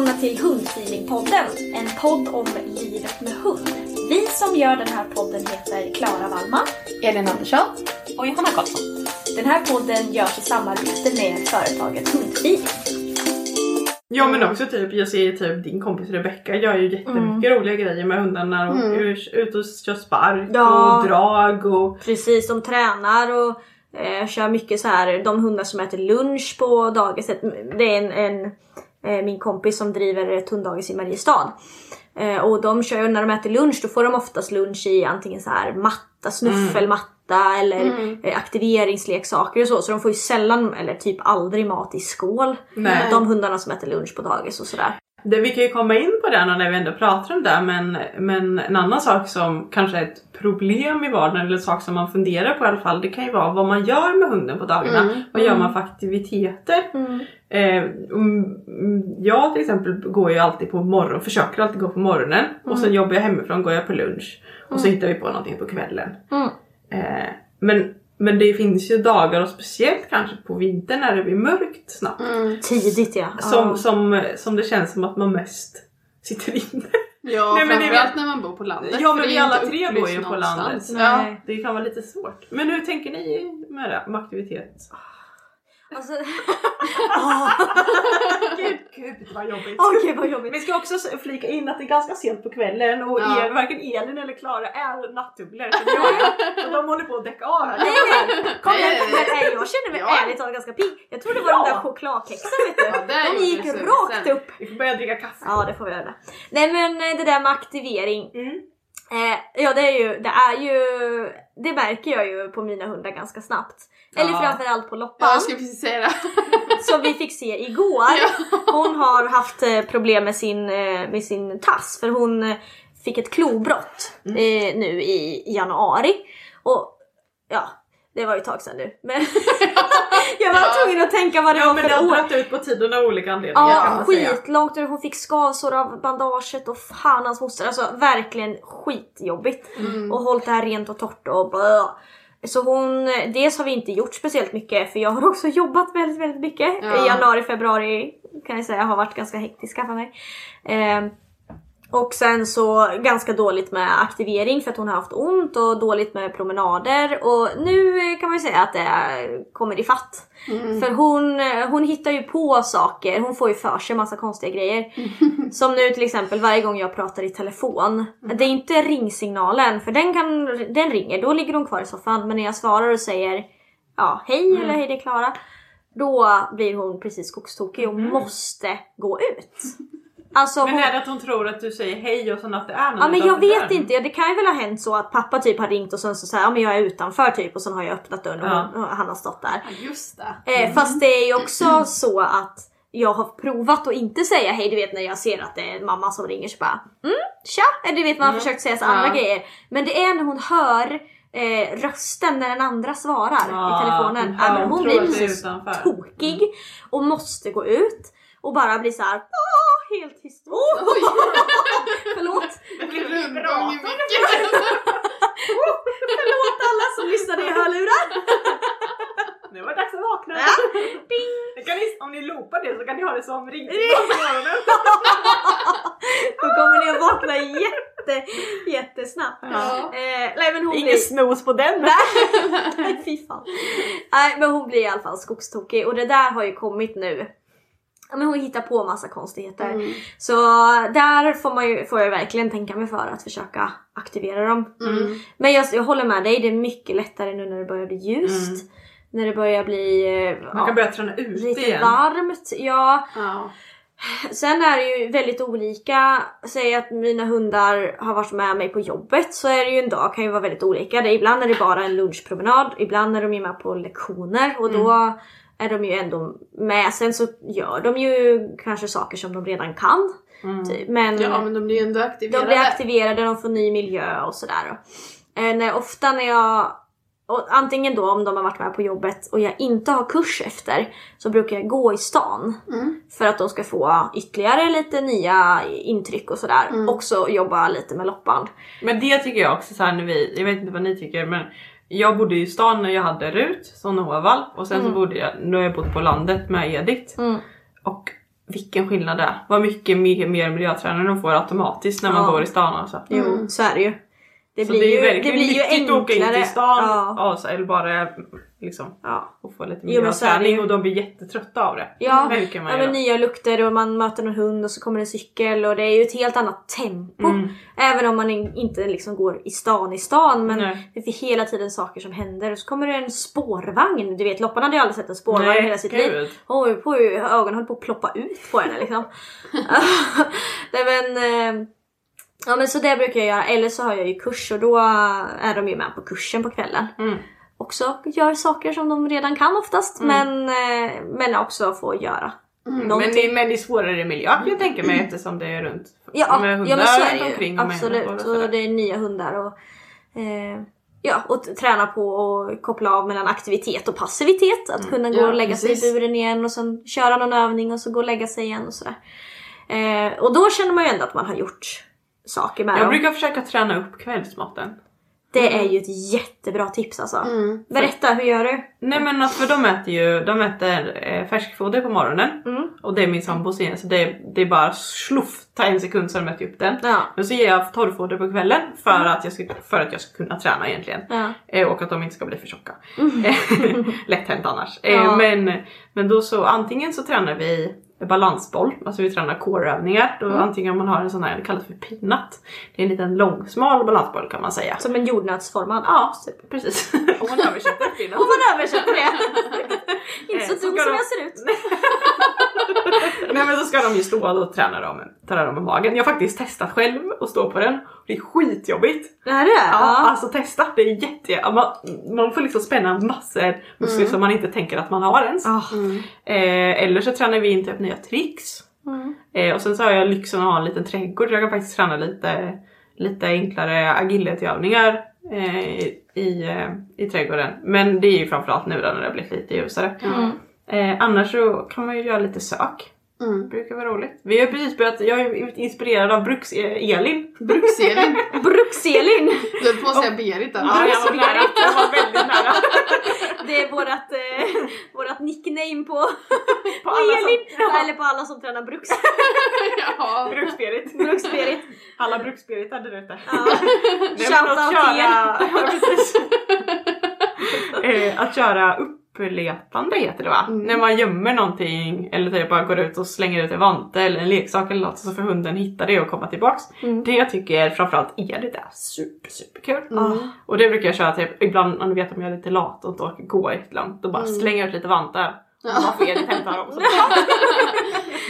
Välkomna till Hundfeelingpodden, en podd om livet med hund. Vi som gör den här podden heter Klara Wallman. Elin Andersson och Johanna Karlsson. Den här podden görs i samarbete med företaget Hundfeeling. Ja men också typ, jag ser typ din kompis Rebecka gör ju jättemycket roliga grejer med hundarna och mm. ut och kör spark Ja. och drag och Precis, de tränar och eh, kör mycket så här. de hundar som äter lunch på dagiset. Det är en, en min kompis som driver ett hunddagis i Mariestad. Eh, och de kör ju när de äter lunch då får de oftast lunch i antingen så här matta, snuffelmatta eller eh, aktiveringsleksaker och så. Så de får ju sällan eller typ aldrig mat i skål. Nej. De hundarna som äter lunch på dagis och sådär. Det, vi kan ju komma in på det när vi ändå pratar om det men, men en annan sak som kanske är ett problem i vardagen eller en sak som man funderar på i alla fall det kan ju vara vad man gör med hunden på dagarna. Vad gör man för aktiviteter? Eh, mm, mm, jag till exempel går ju alltid på morgonen, försöker alltid gå på morgonen och sen jobbar jag hemifrån, går jag på lunch och så hittar vi på någonting på kvällen. Eh, men, men det finns ju dagar och speciellt kanske på vintern när det blir mörkt snabbt Tidigt ja. som, Ja. som, som det känns som att man mest sitter inne. Ja, Nej, men framförallt vet- när man bor på landet. Ja, men vi alla tre bor ju på landet. Nej. Det kan vara lite svårt. Men hur tänker ni med det? Med aktivitet? Alltså... Gud, gud vad jobbigt. Okej vad jobbigt. Vi ska också flika in att det är ganska sent på kvällen och Ja. er, varken Elin eller Klara är nattugglor. Så, de håller på att däcka av här. Nej, nej, kom Nej, igen. nej, Nej, jag känner mig Ja. ärligt talat ganska pigg. Jag tror det var Ja. de där chokladkexen vet du. Ja, de gick rakt upp. Vi får börja dricka kaffe. Ja det får vi göra. Nej men eh, det där med aktivering. Mm. Eh, ja det är ju, det är ju, det märker jag ju på mina hundar ganska snabbt. Eller Ja. framförallt på Ja, Loppan jag skulle precis säga det. som vi fick se igår. Hon har haft eh, problem med sin, eh, med sin tass för hon eh, fick ett klobrott Mm. eh, nu i januari. Och ja, det var ju ett tag sedan nu. Men jag var tvungen att tänka vad det Ja var men det för har år. dragit ut på tiden av olika anledningar kan Ja, man säga. skitlångt och hon fick skavsår av bandaget och fan hans moster. Alltså verkligen skitjobbigt. Mm. Och hållit det här rent och torrt och blö. Så hon, dels har vi inte gjort speciellt mycket för jag har också jobbat väldigt, väldigt mycket. Ja. I januari, februari kan jag säga har varit ganska hektiska för mig. Ehm, och sen så ganska dåligt med aktivering för att hon har haft ont och dåligt med promenader och nu kan man ju säga att det kommer i fatt. För hon, hon hittar ju på saker, hon får ju för sig massa konstiga grejer. Som nu till exempel varje gång jag pratar i telefon. Det är inte ringsignalen för den, kan, den ringer, då ligger hon kvar i soffan. Men när jag svarar och säger ja hej eller hej det är Klara. Då blir hon precis skogstokig och måste gå ut. Alltså, Men hon, är det att hon tror att du säger hej och sen att det är någon Ja men jag vet inte, det kan ju väl ha hänt så att pappa typ har ringt och sen så säger ja men jag är utanför typ och sen har jag öppnat dörren och, Ja. hon, och han har stått där. Ja, just det. Eh, fast det är ju också så att jag har provat att inte säga hej, du vet när jag ser att det är mamma som ringer så bara mm, tja! Eller du vet man har försökt säga så andra Ja. grejer. Men det är när hon hör eh, rösten när den andra svarar i telefonen. hon hon att blir så utanför. tokig och måste gå ut och bara blir så här helt hysterisk. Förlåt! Det blir i micken. Förlåt alla som lyssnade i hörlurar. Nu var det dags att vakna! Ja. Det kan ni, om ni loopar det så kan ni ha det som ringsignal på morgonen. Då kommer ni att vakna jätte, jättesnabbt. Ja. Eh, nej men hon blir... Ingen snooze på den! Nej fy fan. Nej men hon blir i alla fall skogstokig och det där har ju kommit nu. Ja, men hon hittar på massa konstigheter. Mm. Så där får, man ju, får jag verkligen tänka mig för att försöka aktivera dem. Mm. Men jag, jag håller med dig, det är mycket lättare nu när det börjar bli ljust. När det börjar bli Man kan ja, börja träna ut lite igen. varmt. Ja, Ja. Sen är det ju väldigt olika. Säg att mina hundar har varit med mig på jobbet så är det ju en dag kan ju vara väldigt olika. Det, ibland är det bara en lunchpromenad, ibland är de ju med på lektioner och då är de ju ändå med. Sen så gör de ju kanske saker som de redan kan. Typ. Men, ja men de blir ju ändå aktiverade. de blir aktiverade, de får ny miljö och sådär. När- ofta när jag och antingen då om de har varit med på jobbet och jag inte har kurs efter så brukar jag gå i stan. Mm. För att de ska få ytterligare lite nya intryck och sådär. Mm. Också jobba lite med loppband. Men det tycker jag också så här när vi, jag vet inte vad ni tycker men jag bodde i stan när jag hade Rut som Noval och sen så bodde jag, nu har jag bott på landet med Edith. Mm. Och vilken skillnad det är. Vad mycket mer, mer miljöträning de får automatiskt när man Ja. går i stan alltså. Jo, så är det ju. Det så blir, det är ju, ju det verkligen blir ju nyttigt att åka in enklare. till stan Ja. eller bara liksom Ja. och få lite det miljöträning ju. och de blir jättetrötta av det. Ja, märker man ja men nya lukter och man möter någon hund och så kommer en cykel och det är ju ett helt annat tempo. Mm. Även om man in- inte liksom går i stan i stan men Nej. det är hela tiden saker som händer och så kommer det en spårvagn. Du vet Loppan hade ju aldrig sett en spårvagn Nej, hela sitt gud. liv. Oj, ögonen höll på att ploppa ut på henne liksom. Nej men eh, Ja men så det brukar jag göra, eller så har jag ju kurs och då är de ju med på kursen på kvällen. Mm. Också gör saker som de redan kan oftast men, eh, men också få göra Men någonting. det, men är svårare miljö kan jag tänka mig eftersom det är runt Ja, med ja hundar men så är det omkring ju. Absolut. och det är nya hundar och eh, Ja, och träna på att koppla av mellan aktivitet och passivitet. Att kunna gå Ja, och lägga sig precis. i buren igen och sen köra någon övning och så gå och lägga sig igen och sådär. Eh, och då känner man ju ändå att man har gjort saker med Jag dem. brukar försöka träna upp kvällsmaten. Det är ju ett jättebra tips alltså. Mm. Berätta, hur gör du? Nej men att för de äter ju de äter eh, färskfoder på morgonen. Mm. Och det är min sambos igen så det är, det är bara sluff, ta en sekund så har de ätit upp den. Ja. Men så ger jag torrfoder på kvällen för, att, jag ska, för att jag ska kunna träna egentligen. Ja. Eh, och att de inte ska bli för tjocka. Lätt hänt annars. Eh, Ja. men, men då så antingen så tränar vi balansboll, alltså vi tränar core-övningar. Då antingen man har en sån här, det kallas för peanut. Det är en liten långsmal balansboll kan man säga. Som en jordnötsformad. Ja, precis. Om man översätter peanut. Om man översätter det. Inte så dum som jag ser ut. Nej men så ska de ju stå och träna dem, träna dem med magen. Jag har faktiskt testat själv att stå på den. Det är skitjobbigt. Det här är det? Ja, alltså testa. Det är jätte... Man, man får liksom spänna massor muskler som man inte tänker att man har ens. Ah. Eh, eller så tränar vi in typ nya tricks. Mm. Eh, och sen så har jag lyxen att ha en liten trädgård. Jag kan faktiskt träna lite, lite enklare agility-övningar eh, i, eh, i trädgården. Men det är ju framförallt nu då när det har blivit lite ljusare. Mm. Eh, annars så kan man ju göra lite sök. Mm. brukar vara roligt. Vi har precis börjat, jag är inspirerad av Bruks-Elin. Brukselin. Brukselin! Du höll på att säga Berit där. Ja, jag var nära. Jag var väldigt nära. Det är vårat, eh, vårat nickname på, På alla som- Elin. Eller på alla som tränar bruks. Ja. Bruksberit. Bruksberit. Alla bruksberitar där ute. Ja. Nej, men Shoutout till er. ja, eh, att köra uppletande heter det va? Mm. När man gömmer någonting eller typ bara går ut och slänger ut en vante eller en leksak eller något så får hunden hitta det och komma tillbaks. Mm. Det tycker jag framförallt Edith är super super kul. Ah. Och det brukar jag köra typ ibland om du vet om jag är lite lat och inte orkar gå ett långt. Då bara slänger jag ut lite vantar Varför Edith hämtar dem.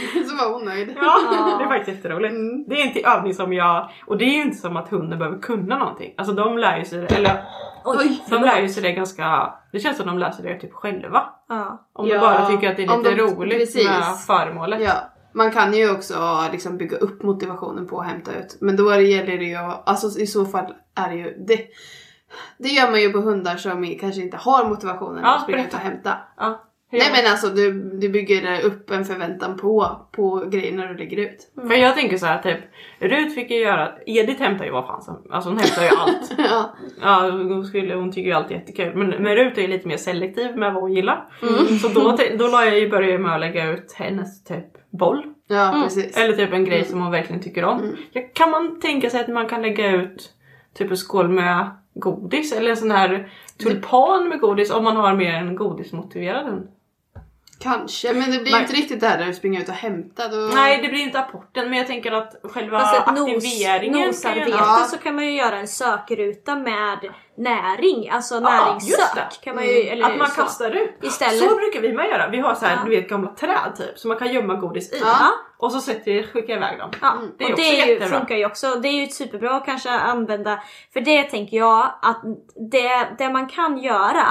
Så, var hon nöjd. ja, det är faktiskt jätteroligt. Mm. Det är inte övning som jag... Och det är ju inte som att hunden behöver kunna någonting. Alltså de lär ju sig det, eller Oj, de lär ju sig det ganska... Det känns som de lär sig det typ själva. Ja. Om Ja, de bara tycker att det är lite de- roligt precis. med föremålet. Ja, man kan ju också liksom bygga upp motivationen på att hämta ut. Men då är det, gäller det ju, alltså i så fall är det ju det. Det gör man ju på hundar som kanske inte har motivationen Ja, att springa ut och hämta. Ja. Nej men alltså du, du bygger upp en förväntan på, på grejer när du lägger ut. För jag tänker så här typ, Rut fick ju göra, Edith hämtar ju vad fan som, alltså hon hämtar ju allt. ja. Ja, hon, skulle, hon tycker ju allt är jättekul. Men, men Rut är ju lite mer selektiv med vad hon gillar. Mm. Så då, då la jag ju börja med att lägga ut hennes typ boll. ja precis. Eller typ en grej som hon verkligen tycker om. Mm. Ja, kan man tänka sig att man kan lägga ut typ en skål med godis eller en sån här tulpan med godis om man har mer en godismotiverad hund? Kanske, men det blir Nej. inte riktigt det här där du springer ut och hämtar. Då... Nej det blir inte apporten men jag tänker att själva Fast nos, aktiveringen ju nosarbete Ja. så kan man ju göra en sökruta med näring, alltså Ja, näringssök. kan man ju, Mm. eller Att man så. kastar ut. Istället. Så brukar vi med göra. Vi har så här, Ja. du vet gamla träd typ som man kan gömma godis i. Ja. Och så sätter, skickar jag iväg dem. Ja, Det är och också det är ju, funkar ju också. Det är ju superbra att kanske använda. För det tänker jag att det, det man kan göra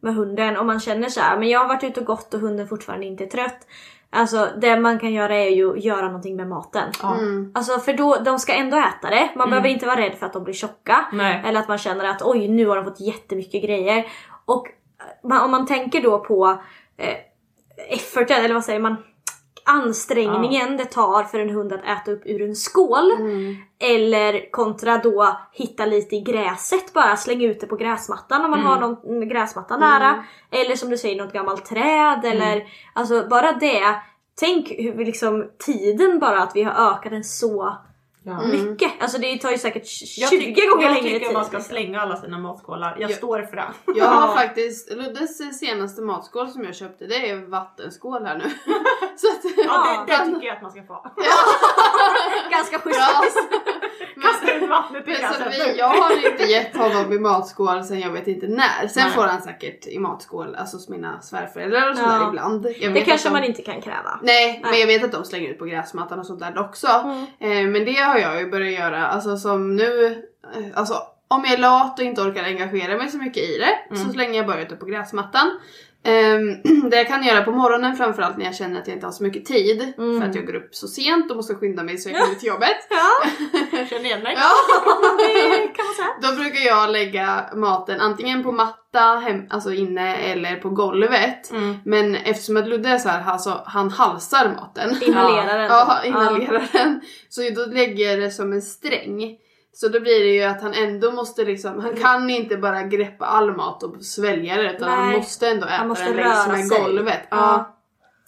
med hunden om man känner så här, men jag har varit ute och gått och hunden fortfarande inte är trött. Alltså det man kan göra är ju att göra någonting med maten. Ja. Mm. Alltså för då, de ska ändå äta det. Man Mm. behöver inte vara rädd för att de blir tjocka. Nej. Eller att man känner att oj nu har de fått jättemycket grejer. Och eh, man, om man tänker då på eh, efforten, eller vad säger man? Ansträngningen det tar för en hund att äta upp ur en skål. Mm. Eller kontra då hitta lite i gräset bara, släng ut det på gräsmattan om man Mm. har någon gräsmatta nära. Eller som du säger något gammalt träd eller alltså bara det. Tänk hur vi liksom tiden bara att vi har ökat den så Ja. mycket. Alltså det tar ju säkert 20 Jag, tycker- gånger jag längre tycker tid. man ska slänga alla sina matskålar. Jag Ja. står för det. Jag har faktiskt, Luddes senaste matskål som jag köpte det är vattenskål här nu. Så att, Ja, det, det den- tycker jag att man ska få. Ganska schysst Ja. Ut vattnet i Men så vi, jag har inte gett honom i matskål sen jag vet inte när. Sen Nej. får han säkert i matskål, alltså hos mina svärföräldrar och sådär Ja. ibland. Det kanske de, man inte kan kräva. Nej, men Nej. jag vet att de slänger ut på gräsmattan och sånt där också. Mm. Eh, men det har jag ju börjat göra, alltså som nu, eh, alltså om jag är lat och inte orkar engagera mig så mycket i det så Mm. slänger jag bara ut det på gräsmattan. Um, det jag kan göra på morgonen framförallt när jag känner att jag inte har så mycket tid Mm. för att jag går upp så sent och måste skynda mig så jag kommer till jobbet. Ja, Jag känner igen mig. Ja. det kan man säga. Då brukar jag lägga maten antingen på matta, hem, alltså inne eller på golvet. Mm. Men eftersom att Ludde är så här, alltså, han halsar maten. Inhalera den. Ja, inhalerar den. Så då lägger jag det som en sträng. Så då blir det ju att han ändå måste liksom, han kan inte bara greppa all mat och svälja det utan han Nej, måste ändå äta måste den längs med sig. golvet. Ja. Ja.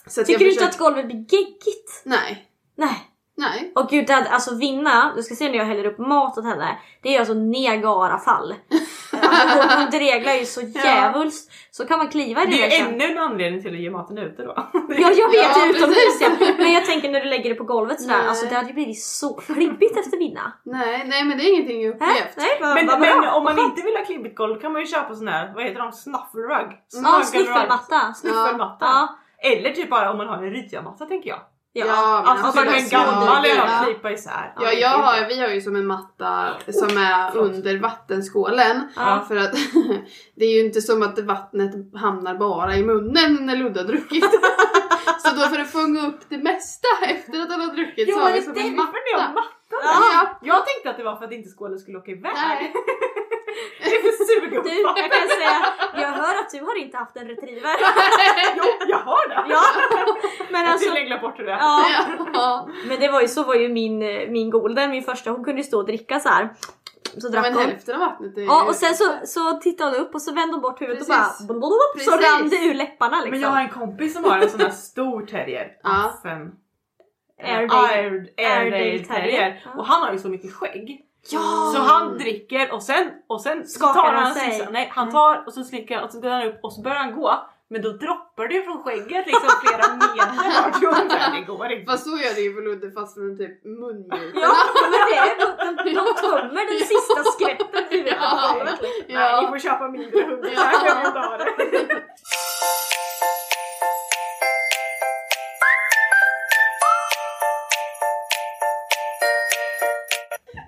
Så Tycker du inte försöker- att golvet blir geggigt? Nej. Nej. Nej. Och gud, alltså Vinna, du ska se när jag häller upp mat åt henne. Det är alltså Niagarafall. Alltså, hon, dreglar ju så djävulskt. Så kan man kliva i det, Det är sen. ännu en anledning till att ge maten ute då. Ja jag vet Ja, utomhus ja. Men jag tänker när du lägger det på golvet sådär. Nej. Alltså det hade ju blivit så klibbigt efter Vinna. Nej, nej men det är ingenting jag Nej, upplevt. nej vad, Men, vad men om man inte vill ha klibbigt golv kan man ju köpa sån här, vad heter de, snuffelrug? Ja, snuffelmatta. Snuffelmatta. Ja. Eller typ bara om man har en ryamatta tänker jag. Ja. Ja, Alltså alltså, det en är gammal så dyrt. något knipa isär. Ja, jag har, vi har ju som en matta som är under vattenskålen. Ja. För att det är ju inte som att vattnet hamnar bara i munnen när Ludde har druckit. så då för att fånga upp det mesta efter att han har druckit så Ja, har det vi är som en ni har matta. mattan Ja. Jag tänkte att det var för att inte skålen skulle åka iväg. Nej. är Du, jag kan säga, jag hör att du har inte haft en retriever. Jo, jag har det! Ja, men Jag alltså. har glömt bort det är. Ja, Ja. men det var ju så var ju min, eh, min golden, min första, hon kunde ju stå och dricka så här. Så Ja, drack men hon. hälften av vattnet är ju... Ja och sen så, så tittade hon upp och så vände hon bort huvudet Precis. och bara blablabla, så Precis. rann det ur läpparna liksom. Men jag har en kompis som har en sån här stor terrier. Ja. Affen. Airedale. Air- Airedale Airedale terrier. Ja. Och han har ju så mycket skägg. Ja! Så han dricker och sen, och sen så Skakar tar han han sig? Nej, han tar och så slickar han och så går han upp och så börjar han gå. Men då droppar det ju från skägget liksom flera meter bort. Det går inte. Fast så gör det ju för Ludde fast från typ mungiporna. Ja men det är, de, de tömmer den sista skvätten ur Ja. på golvet. Nej, ni Ja. får köpa mindre hundar. Ja.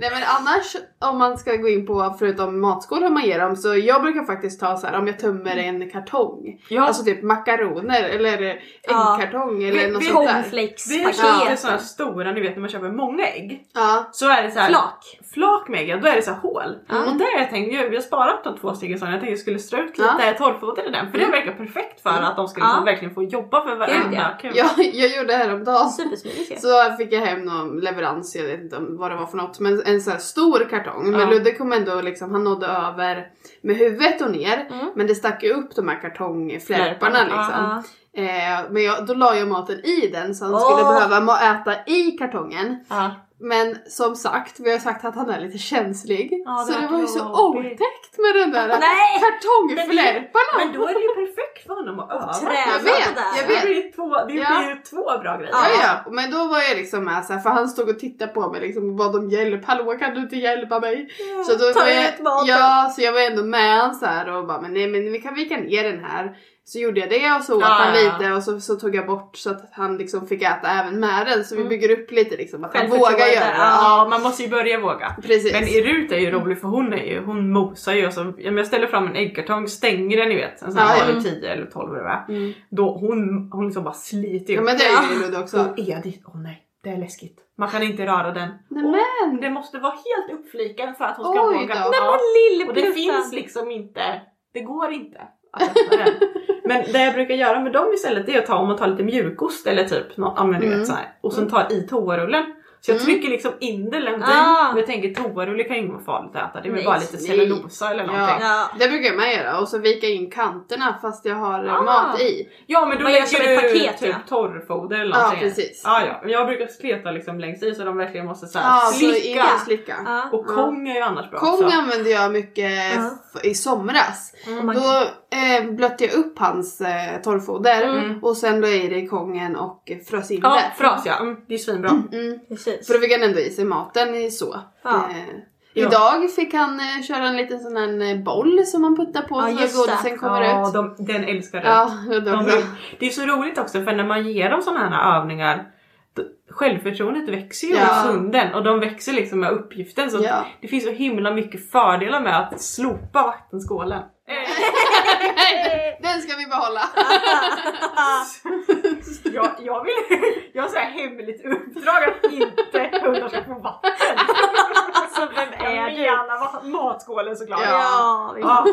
Nej men annars om man ska gå in på förutom matskål hur man ger dem så jag brukar faktiskt ta så här om jag tömmer en kartong. Ja. Alltså typ makaroner eller Ja. äggkartong eller Vi- något vi- sånt där. Det är Cornflakespaket. inte så här stora, ni vet när man köper många ägg. Ja. Så är det så här, Flak. flak med ägg, då är det så här hål. Och där har jag tänkt, jag, vi har sparat de två stycken sådana, jag tänkte jag skulle strö ut Ja. lite torrfoder i den för det verkar perfekt för att de ska liksom Ja. verkligen få jobba för varenda Gud, ja. Jag, jag gjorde häromdagen Supersmidigt så fick jag hem någon leverans, jag vet inte vad det var för något, men en så här stor kartong. Men Ja. Ludde kom ändå liksom, han nådde över med huvudet och ner. Mm. Men det stack ju upp de här kartongflärparna Flärparna, liksom. Eh, men jag, då la jag maten i den så han Åh. skulle behöva äta i kartongen. Ja. Men som sagt, vi har sagt att han är lite känslig. Ja, så det det var ju så otäckt med den där kartongflärparna. Men då är det ju perfekt för honom att öva. Jag vet, det jag Det vet. blir ju två, det Ja. blir två bra grejer. Ja, ja, men då var jag liksom med så här, för han stod och tittade på mig liksom och bad om hjälp. Hallå kan du inte hjälpa mig? Så då Ta var ut jag, maten. ja, så jag var ändå med han så här och bara men nej men vi kan vika ner den här. Så gjorde jag det och så åt Ja, han ja, ja. lite och så, så tog jag bort så att han liksom fick äta även med den. Så vi Mm. bygger upp lite liksom att han vågar göra det. ja. Ja, man måste ju börja våga. Precis. Men Rut är ju rolig för hon är ju, hon mosar ju och så, ja, men jag ställer fram en äggkartong, stänger den ni vet, en sån här Ja, ja. det 10 eller 12 eller vad. Mm. Då hon, hon liksom bara sliter Ja upp. men det är ju Ludde också. Så Edith, åh nej, det är läskigt. Man kan inte röra den. Nej, Åh, men. Det måste vara helt uppflikad för att hon ska Oj våga. då. Ja. Nej men Och det finns liksom inte, det går inte. att öppna den. Men det jag brukar göra med dem istället det är att ta om man tar lite mjukost eller typ nå- ja men du Mm. vet så här, och sen tar i toarullen. Så jag Mm. trycker liksom in det långt i. Ah. Men jag tänker toarulle kan ju inte vara farligt att äta. Det är väl bara lite cellulosa eller någonting. Ja, Ja, det brukar jag med göra och så vika in kanterna fast jag har Ah. mat i. men då Man lägger ett du paket, typ ja. torrfoder eller Ja, någonting. precis. Ja, ja. Men jag brukar kleta liksom längst i så de verkligen måste så här Ja, så slicka. inte slicka. Ja. Och kong är ju annars bra Kong också. använde jag mycket Ja. i somras. Man- Då eh, blötte jag upp hans eh, torrfoder Mm. och sen la jag i det i kongen och frös in Ja, det. fras ja. Mm, det är svinbra. Mm. Precis. För då fick han ändå i sig maten i så. Ja. Eh, Ja. Idag fick han eh, köra en liten sån här eh, boll som man puttar på Ja, så godisen kommer Ja, ut. de, den älskar det. Ja, De, också. det är så roligt också för när man ger dem sådana här övningar Självförtroendet växer ju Ja. hos hunden och de växer liksom med uppgiften. Så Ja. det finns så himla mycket fördelar med att slopa vattenskålen. Den ska vi behålla. jag, jag vill, jag har så här hemligt uppdrag att inte hundar ska få vatten. Alltså vem är du? va- matskålen såklart. Ja. Vi Ja.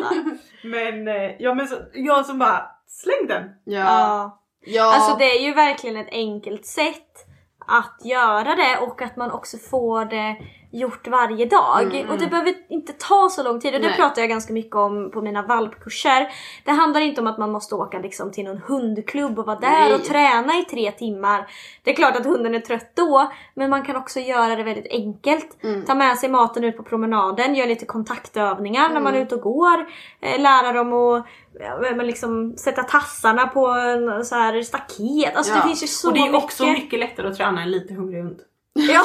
Men, eh, ja, men så, jag som bara släng den. Ja. ja. Alltså det är ju verkligen ett enkelt sätt att göra det och att man också får det gjort varje dag. Mm. Och det behöver inte ta så lång tid och det Nej. pratar jag ganska mycket om på mina valpkurser. Det handlar inte om att man måste åka liksom till någon hundklubb och vara där Nej. och träna i tre timmar. Det är klart att hunden är trött då men man kan också göra det väldigt enkelt. Mm. Ta med sig maten ut på promenaden, gör lite kontaktövningar när man Mm. är ute och går. Eh, lära dem att men liksom, sätta tassarna på en så här staket. Alltså Ja. det finns ju så och det är mycket. också mycket lättare att träna en lite hungrig hund. Ja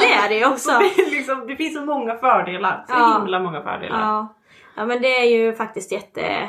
det är det ju också. Så det, är liksom, det finns så många fördelar. Så Ja. himla många fördelar. Ja. ja men det är ju faktiskt jätte,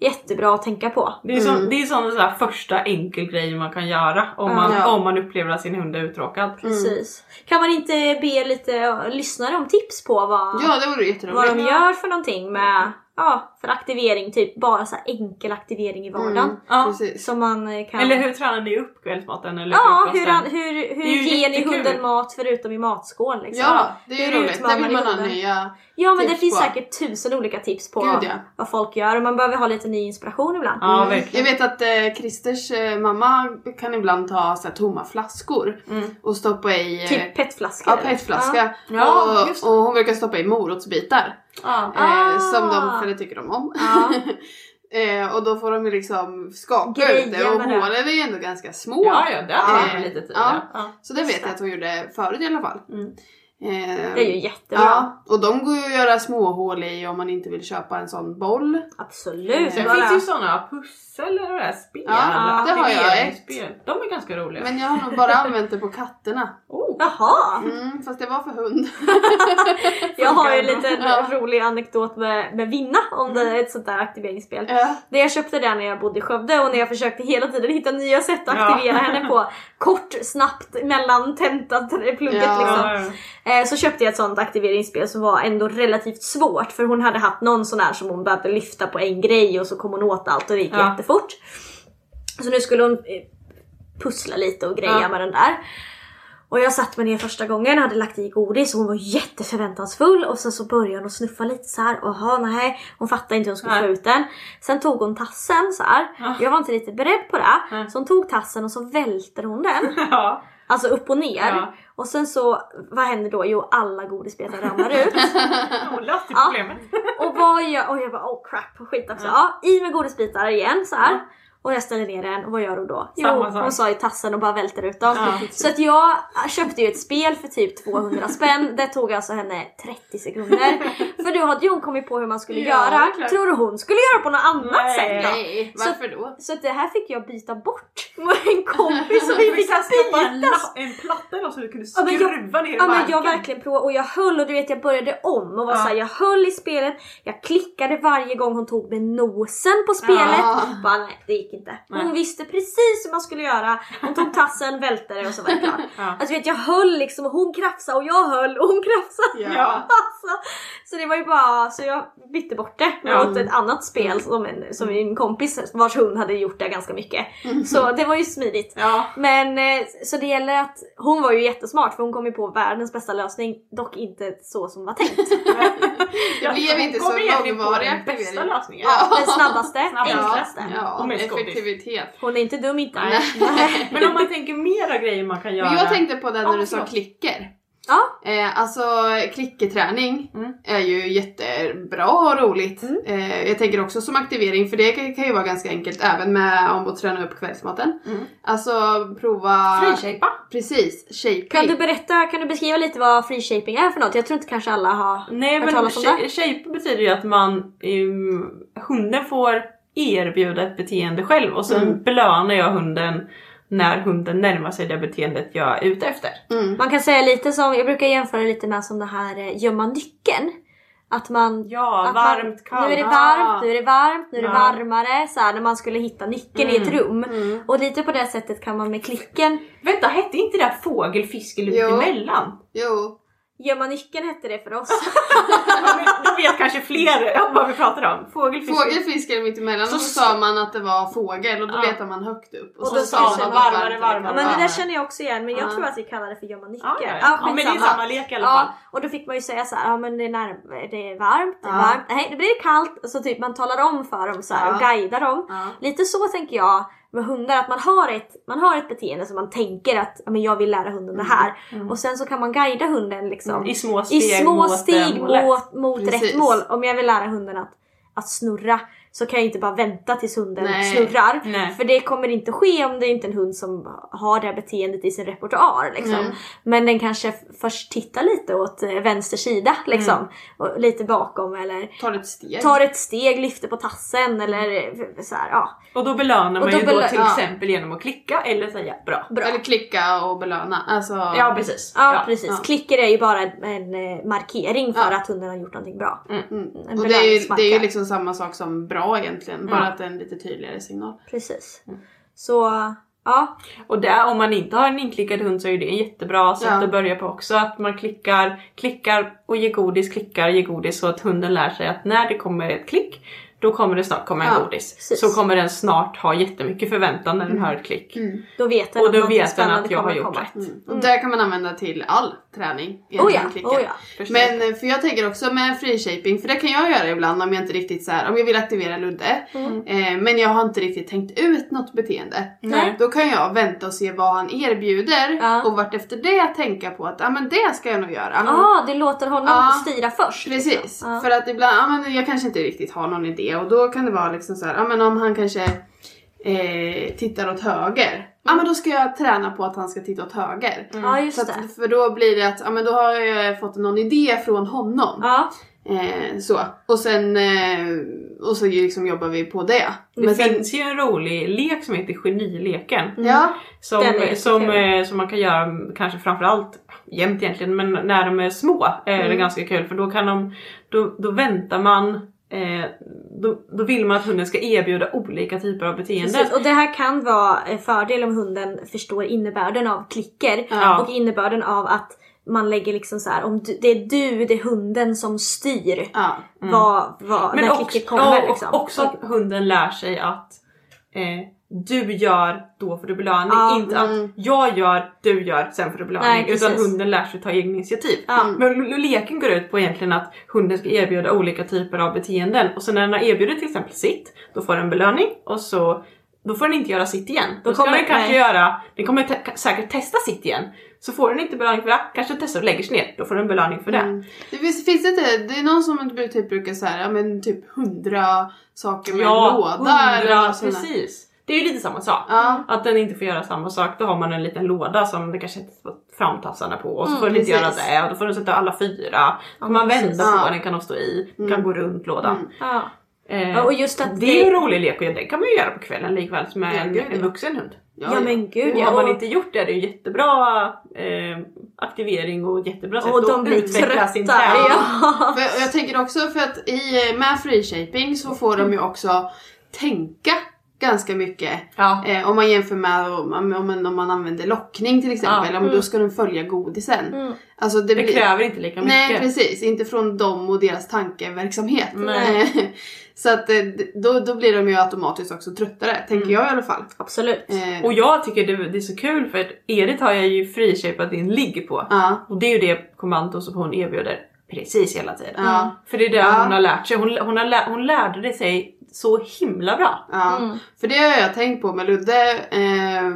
jättebra att tänka på. Det är, så, Mm. det är sån så här första enkel grej man kan göra om, man, Ja. om man upplever att sin hund är uttråkad. Precis. Kan man inte be lite lyssnare om tips på vad, ja, det vore vad de gör för någonting med ja, för aktivering? Typ bara så här enkel aktivering i vardagen. Mm, Ja. Som man eh, kan... Eller hur tränar ni upp kvällsmaten eller Ja, hur, han, hur, hur Det ger ni hunden mat förutom i matskål? Liksom? Ja, det är Hur ju roligt. Där vill man ha nya... Ja men det finns på. säkert tusen olika tips på Gud, ja. vad folk gör och man behöver ha lite ny inspiration ibland. Ja, Jag verkligen. vet att eh, Christers eh, mamma kan ibland ta så här, tomma flaskor Mm. och stoppa i... eh, Typ petflaskor. Ja, petflaska. Ja, och, det. och hon brukar stoppa i morotsbitar. Ah. Eh, som de för det tycker de om. Ja. eh, och då får de ju liksom skaka Greja ut det och hålen är ju ändå ganska små. Ja, ja, det har Eh, lite tid. ja. Ja. Så det vet jag att hon gjorde förut i alla fall. Mm. Eh, Det är ju jättebra. Ja, och de går ju att göra små hål i om man inte vill köpa en sån boll. Absolut. Sen bara- finns det ju såna pussel eller det här spel. Ja, det har jag aktiveringsspel. De är ganska roliga. Men jag har nog bara använt det på katterna. oh, Jaha! Mm, fast det var för hund. Jag har ju en liten Ja. rolig anekdot med, med Vinna om det är ett sånt där aktiveringsspel. Ja. Det jag köpte där när jag bodde i Skövde och när jag försökte hela tiden hitta nya sätt att Ja. aktivera henne på. Kort, snabbt, mellan tenta plugget Ja. liksom. Eh, Så köpte jag ett sånt aktiveringsspel som var ändå relativt svårt för hon hade haft någon sån här som hon behövde lyfta på en grej och så kom hon åt allt och det gick Ja. jättefort. Så nu skulle hon eh, pussla lite och greja Ja. med den där. Och jag satt mig ner första gången, hade lagt i godis och hon var jätteförväntansfull och sen så började hon snuffa lite så här. Jaha, nej. Hon fattade inte hur hon skulle Nej. få ut den. Sen tog hon tassen så här. Ja. Jag var inte riktigt beredd på det. Nej. Så hon tog tassen och så välter hon den. Ja. Alltså upp och ner. Ja. Och sen så, vad händer då? Jo, alla godisbitar ramlar ut. Hon löste Ja. problemet. Och vad gör... Och jag bara oh crap, skit också. Ja, i med godisbitar igen så här. Och jag ställer ner den och vad gör hon då? Jo, sak. hon sa i tassen och bara välter ut dem. Ja. Så att jag köpte ju ett spel för typ 200 spänn. Det tog alltså henne 30 sekunder. För då hade ju hon kommit på hur man skulle Ja, göra. klart. Tror du hon skulle göra på något annat Nej. sätt då? Nej, Så- varför då? Så att det här fick jag byta bort med en kompis som vi fick skapa en, byta. en platta eller så du kunde Ja, men jag- skruva ner i Ja men marken. jag verkligen provade och jag höll och du vet jag började om och var Ja. såhär, jag höll i spelet, jag klickade varje gång hon tog med nosen på spelet. Ja. Bara nej det gick inte. Nej. Hon visste precis hur man skulle göra, hon tog tassen, välte det och så var det klart. Ja. Alltså vet jag höll liksom och hon krafsade och jag höll och hon krafsade. Ja. Alltså, så det var ju bara, så jag bytte bort det Ja. mot ett annat spel som en, som en kompis vars hund hade gjort det ganska mycket. Så det var ju smidigt. Ja. Men eh, så det gäller att hon var ju jättesmart för hon kom ju på världens bästa lösning, dock inte så som var tänkt. Det blev hon inte kom så egentligen på långvarig den bästa lösningen. Ja. Den snabbaste, Snabbaste. enklaste. Ja, Och mest. Effektivitet. Hon är inte dum inte. Nej. Nej. Men om man tänker mera grejer man kan göra. Men jag tänkte på det när du sa klicker. Ja, Eh, alltså klickerträning Mm. är ju jättebra och roligt. Mm. Eh, jag tänker också som aktivering för det kan, kan ju vara ganska enkelt även med om att träna upp kvällsmaten. Mm. Alltså prova... Frishapa. Precis, shaping. kan du berätta, kan du beskriva lite vad free shaping är för något? Jag tror inte kanske alla har Nej hört men talas om det. shape betyder ju att man, um, hunden får erbjuda ett beteende själv och sen Mm. belönar jag hunden när hunden närmar sig det beteendet jag är ute efter. Mm. Man kan säga lite som, jag brukar jämföra lite med som det här eh, gömma nyckeln. Att man Ja, Att varmt, kallt. Nu är det Ah. varmt, nu är det varmt, nu är det Ja. varmare. Så här, när man skulle hitta nyckeln i ett Mm. rum. Mm. Och lite på det sättet kan man med klicken Vänta, hette inte det där fågel, fisk eller Jo. mittemellan? Jo. Gömma nyckeln hette det för oss. Då vet kanske fler om vad vi pratar om. Fågel, fisk. Eller mittemellan Så och så sa man att det var fågel och då Ja. letar man högt upp. Och Och då så sa sa man varmare, varmare. Ja, men det där känner jag också igen men jag Ja. tror att vi kallar det för gömma nyckeln. Ja, ja, ja. men det är samma lek i alla fall. Ja, och då fick man ju säga så här, ja men det är, när, det är varmt, det är Ja. varmt, nej nu blir det kallt. Så typ man talar om för dem så här, Ja. och guidar dem. Ja. Lite så tänker jag med hundar, att man har ett, man har ett beteende som man tänker att men jag vill lära hunden det här. Och sen så kan man guida hunden liksom I små i steg små mot steg mot, mot rätt mål. Om jag vill lära hunden att, att snurra så kan jag inte bara vänta tills hunden Nej. snurrar. Nej. För det kommer inte ske om det inte är en hund som har det här beteendet i sin repertoar. Liksom. Mm. Men den kanske först tittar lite åt eh, vänster sida liksom. Mm. Och lite bakom eller Tar ett steg. tar ett steg, lyfter på tassen eller så här, ja. Och då belönar Och man då ju då belö- till ja. exempel genom att klicka eller säga bra. Bra. Eller klicka och belöna. Alltså, Ja precis. Ja, precis. ja. Klicker är ju bara en, eh, markering för Ja. att hunden har gjort någonting bra. Mm. En Och det är, ju, det är ju liksom samma sak som bra egentligen. Bara Ja. att det är en lite tydligare signal. Precis. Så ja, Och där, om man inte har en inklickad hund så är det en jättebra sätt Ja. att börja på också. Att man klickar, klickar och ger godis, klickar ger godis så att hunden lär sig att när det kommer ett klick då kommer det snart komma en Ja, godis. precis. Så kommer den snart ha jättemycket förväntan när den hör ett klick. då vet den Och att då vet den att jag har gjort komma. rätt. Mm. Och det kan man använda till all träning. Oh egentligen, ja, oh ja. Men eh, för jag tänker också med free shaping, för det kan jag göra ibland om jag inte riktigt så här, om jag vill aktivera Ludde. Mm. Eh, men jag har inte riktigt tänkt ut något beteende. Nej. Då kan jag vänta och se vad han erbjuder Ja. och vart efter det tänka på att ah, men det ska jag nog göra. Ah, du låter honom Ja. styra först. Precis, liksom. Ja. för att ibland, ja men jag kanske inte riktigt har någon idé och då kan det vara liksom så här, ja men om han kanske eh, tittar åt höger. Ja men då ska jag träna på att han ska titta åt höger. Ja, just det. att, för då blir det att, ja men då har jag fått någon idé från honom. Ja, Eh, så. Och sen eh, och så liksom jobbar vi på det. Det Men sen, finns ju en rolig lek som heter genileken. ja, Som, är som, eh, som man kan göra kanske framförallt jämt egentligen, men när de är små är det Mm. ganska kul för då kan de, då, då väntar man, eh, då, då vill man att hunden ska erbjuda olika typer av beteenden. Precis, och det här kan vara en fördel om hunden förstår innebörden av klicker Ja. och innebörden av att man lägger liksom så här, om du, det är du, det är hunden som styr Ja. vad, vad, Men när också, klicket kommer. ja, liksom. och också att hunden lär sig att eh, du gör, då får du belöning. Ja, inte att jag gör, du gör, sen får du belöning. Nej, utan hunden lär sig ta egna initiativ. Ja. Men leken går ut på egentligen att hunden ska erbjuda olika typer av beteenden. Och så när den har erbjudit till exempel sitt, då får den belöning och så då får den inte göra sitt igen. Då, Då kommer- den kanske nej. göra, den kommer te- säkert testa sitt igen. Så får den inte belöning för det, kanske testar och lägger sig ner, då får den belöning för det. Mm. Det finns, finns det inte, det är någon som typ brukar säga, ja men typ hundra saker med Ja, en låda eller hundra, precis. Det är ju lite samma sak. Ja. Att den inte får göra samma sak, då har man en liten låda som det kanske sätter framtassarna på och så får den inte Mm, precis. göra det och då får den sätta alla fyra. Kan man vända på Ja. den kan de stå i, kan gå runt lådan. Ja. Eh, Ja, och just att det är ju en rolig lek och det kan man ju göra på kvällen likväl som med Ja, en, en ja. vuxen hund. Ja, men gud ja. har man inte gjort det, det är ju jättebra eh, aktivering och jättebra sätt Och de att blir utveckla sin träning. Ja. Jag tänker också för att i, med freeshaping så får de ju också tänka ganska mycket. Ja. Eh, om man jämför med om, om, man- om man använder lockning till exempel, Ja. men då ska den följa godisen. Alltså det, Det kräver inte lika mycket. Nej precis, inte från dem och deras tankeverksamhet. Så att eh, då, då blir de ju automatiskt också tröttare, tänker jag i alla fall. Absolut. Eh, Och jag tycker det, det är så kul för Edith har jag ju freeshapat in ligg på. ja, Och det är ju det kommando som hon erbjuder precis hela tiden. För det är det hon har lärt sig. Hon, hon, har lä, hon lärde sig så himla bra. ja. För det har jag tänkt på med Ludde. Eh,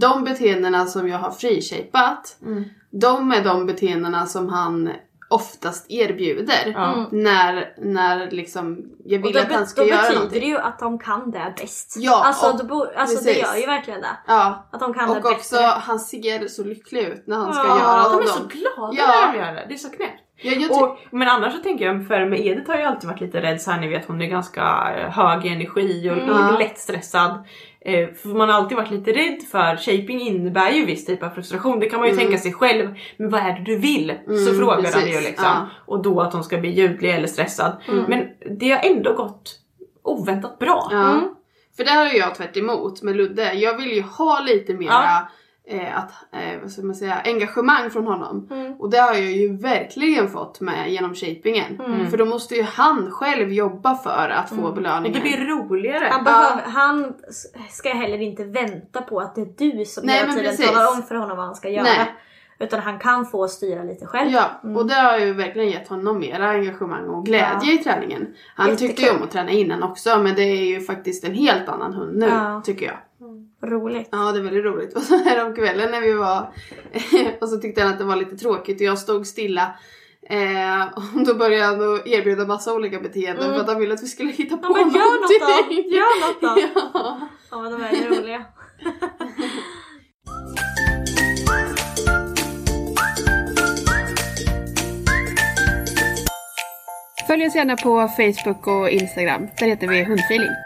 de beteendena som jag har freeshapat, Mm. de är de beteendena som han oftast erbjuder. Ja. När, när liksom jag Och vill då, att han ska då göra betyder någonting. det ju att de kan det bäst. Ja, alltså, och- då bo, alltså det gör ju verkligen det. Ja. Att de kan det Och också, han ser så lycklig ut när han ska Ja, göra De är dem. så glada Ja. när de gör det. Det är så knäppt. Ja, Och, men annars så tänker jag, för med Edith har jag alltid varit lite rädd så här, ni vet hon är ganska eh, hög i energi och Mm. lätt stressad. Eh, för man har alltid varit lite rädd för shaping innebär ju viss typ av frustration. Det kan man ju tänka sig själv. Men vad är det du vill? så Mm, frågar han precis. ju liksom. Ja. Och då att hon ska bli ljudlig eller stressad. Men det har ändå gått oväntat bra. Ja. För där har jag tvärt emot med Ludde. Jag vill ju ha lite mera Ja. Eh, att, eh, vad ska man säga, engagemang från honom. Mm. Och det har jag ju verkligen fått med genom shapingen. För då måste ju han själv jobba för att få Och belöningen. det blir roligare. Han, behöver, han ska heller inte vänta på att det är du som Nej, hela tiden precis. talar om för honom vad han ska göra. Nej. Utan han kan få styra lite själv. Ja, och det har ju verkligen gett honom mera engagemang och glädje Ja. i träningen. Han Jättekul. tyckte ju om att träna innan också men det är ju faktiskt en helt annan hund nu Ja. tycker jag. Roligt. Ja det är väldigt roligt. Och så här om kvällen när vi var och så tyckte han att det var lite tråkigt och jag stod stilla. Eh, och då började han erbjuda massa olika beteenden för att han ville att vi skulle hitta på Ja, men gör något då! någonting. Gör något då! Ja. Ja men de är roliga. Följ oss gärna på Facebook och Instagram. Där heter vi Hundfeeling.